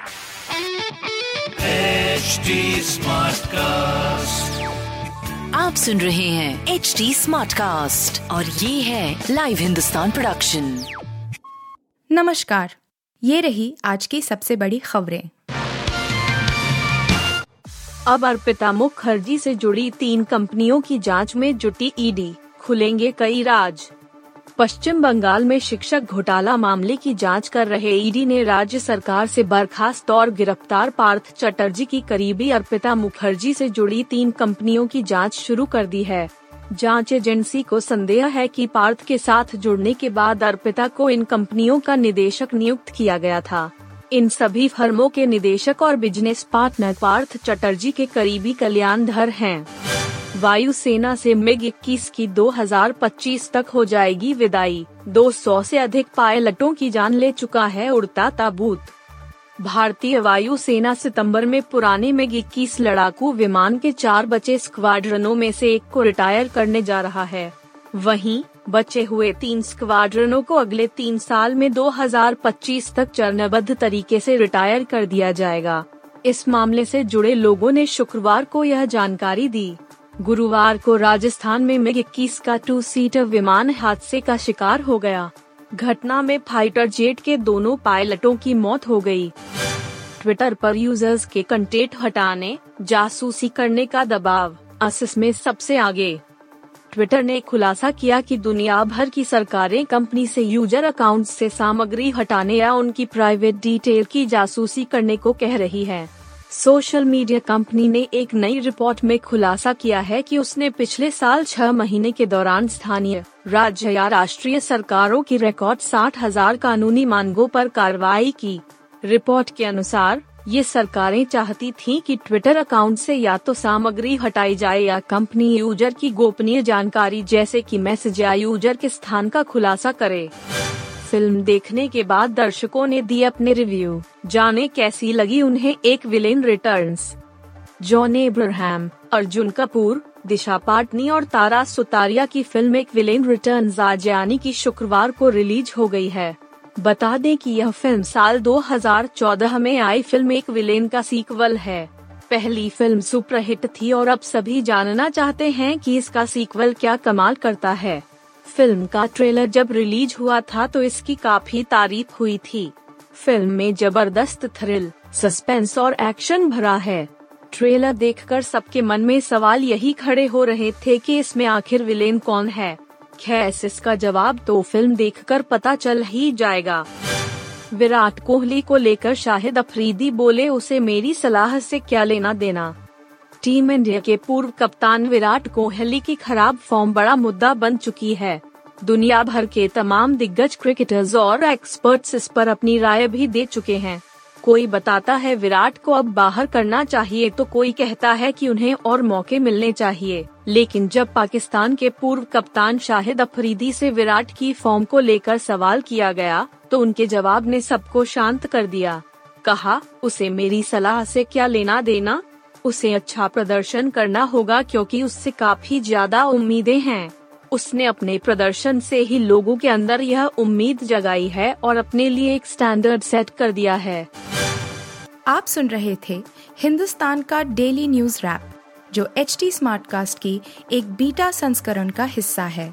HD Smartcast. आप सुन रहे हैं एच डी स्मार्ट कास्ट और ये है लाइव हिंदुस्तान प्रोडक्शन नमस्कार ये रही आज की सबसे बड़ी खबरें। अब अर्पिता मुखर्जी से जुड़ी तीन कंपनियों की जाँच में जुटी ईडी। खुलेंगे कई राज। पश्चिम बंगाल में शिक्षक घोटाला मामले की जाँच कर रहे ईडी ने राज्य सरकार से बर्खास्त और गिरफ़्तार पार्थ चटर्जी की करीबी अर्पिता मुखर्जी से जुड़ी तीन कंपनियों की जाँच शुरू कर दी है जाँच एजेंसी को संदेह है कि पार्थ के साथ जुड़ने के बाद अर्पिता को इन कंपनियों का निदेशक नियुक्त किया गया था इन सभी फर्मों के निदेशक और बिज़नेस पार्टनर पार्थ चटर्जी के करीबी कल्याण धर हैं। वायुसेना से मिग 21 की 2025 तक हो जाएगी विदाई। 200 से अधिक पायलटों की जान ले चुका है उड़ता ताबूत। भारतीय वायुसेना सितंबर में पुराने मिग 21 लड़ाकू विमान के चार बचे स्क्वाड्रनों में से एक को रिटायर करने जा रहा है। वहीं, बचे हुए तीन स्क्वाड्रनों को अगले तीन साल में 2025 तक चरणबद्ध तरीके से रिटायर कर दिया जाएगा। इस मामले से जुड़े लोगों ने शुक्रवार को यह जानकारी दी। गुरुवार को राजस्थान में मिग 21 का टू सीटर विमान हादसे का शिकार हो गया। घटना में फाइटर जेट के दोनों पायलटों की मौत हो गई। ट्विटर पर यूज़र्स के कंटेंट हटाने, जासूसी करने का दबाव असिस में सबसे आगे। ट्विटर ने खुलासा किया कि दुनिया भर की सरकारें कंपनी से यूज़र अकाउंट से सामग्री हटाने या उनकी प्राइवेट डिटेल की जासूसी करने को कह रही है। सोशल मीडिया कंपनी ने एक नई रिपोर्ट में खुलासा किया है कि उसने पिछले साल छह महीने के दौरान स्थानीय, राज्य या राष्ट्रीय सरकारों की रिकॉर्ड साठ हज़ार कानूनी मांगों पर कार्रवाई की। रिपोर्ट के अनुसार, ये सरकारें चाहती थीं कि ट्विटर अकाउंट से या तो सामग्री हटाई जाए या कंपनी यूज़र की गोपनीय जानकारी जैसे कि मैसेज या यूज़र के स्थान का खुलासा करे। फ़िल्म देखने के बाद दर्शकों ने दिए अपने रिव्यू, जाने कैसी लगी उन्हें एक विलेन रिटर्न्स जॉन एब्राहम, अर्जुन कपूर, दिशा पाटनी और तारा सुतारिया की फ़िल्म एक विलेन रिटर्न आज यानी की शुक्रवार को रिलीज़ हो गई है। बता दें कि यह फ़िल्म साल 2014 में आई फ़िल्म एक विलेन का सीक्वल है। पहली फ़िल्म सुपरहिट थी और अब सभी जानना चाहते हैं कि इसका सीक्वल क्या कमाल करता है। फ़िल्म का ट्रेलर जब रिलीज़ हुआ था तो इसकी काफ़ी तारीफ़ हुई थी। फ़िल्म में ज़बरदस्त थ्रिल, सस्पेंस और एक्शन भरा है। ट्रेलर देखकर सबके मन में सवाल यही खड़े हो रहे थे कि इसमें आखिर विलेन कौन है? खैर, इसका जवाब तो फ़िल्म देखकर पता चल ही जाएगा। विराट कोहली को लेकर शाहिद अफरीदी बोले, उसे मेरी सलाह से क्या लेना देना? टीम इंडिया के पूर्व कप्तान विराट कोहली की खराब फॉर्म बड़ा मुद्दा बन चुकी है। दुनिया भर के तमाम दिग्गज क्रिकेटर्स और एक्सपर्ट्स इस पर अपनी राय भी दे चुके हैं। कोई बताता है विराट को अब बाहर करना चाहिए तो कोई कहता है कि उन्हें और मौके मिलने चाहिए। लेकिन जब पाकिस्तान के पूर्व कप्तान शाहिद अफरीदी से विराट की फॉर्म को लेकर सवाल किया गया तो उनके जवाब ने सबको शांत कर दिया। कहा, उसे मेरी सलाह से क्या लेना देना? उसे अच्छा प्रदर्शन करना होगा क्योंकि उससे काफ़ी ज़्यादा उम्मीदें हैं। उसने अपने प्रदर्शन से ही लोगों के अंदर यह उम्मीद जगाई है और अपने लिए एक स्टैंडर्ड सेट कर दिया है। आप सुन रहे थे हिंदुस्तान का डेली न्यूज़ रैप जो एच टी स्मार्ट कास्ट की एक बीटा संस्करण का हिस्सा है।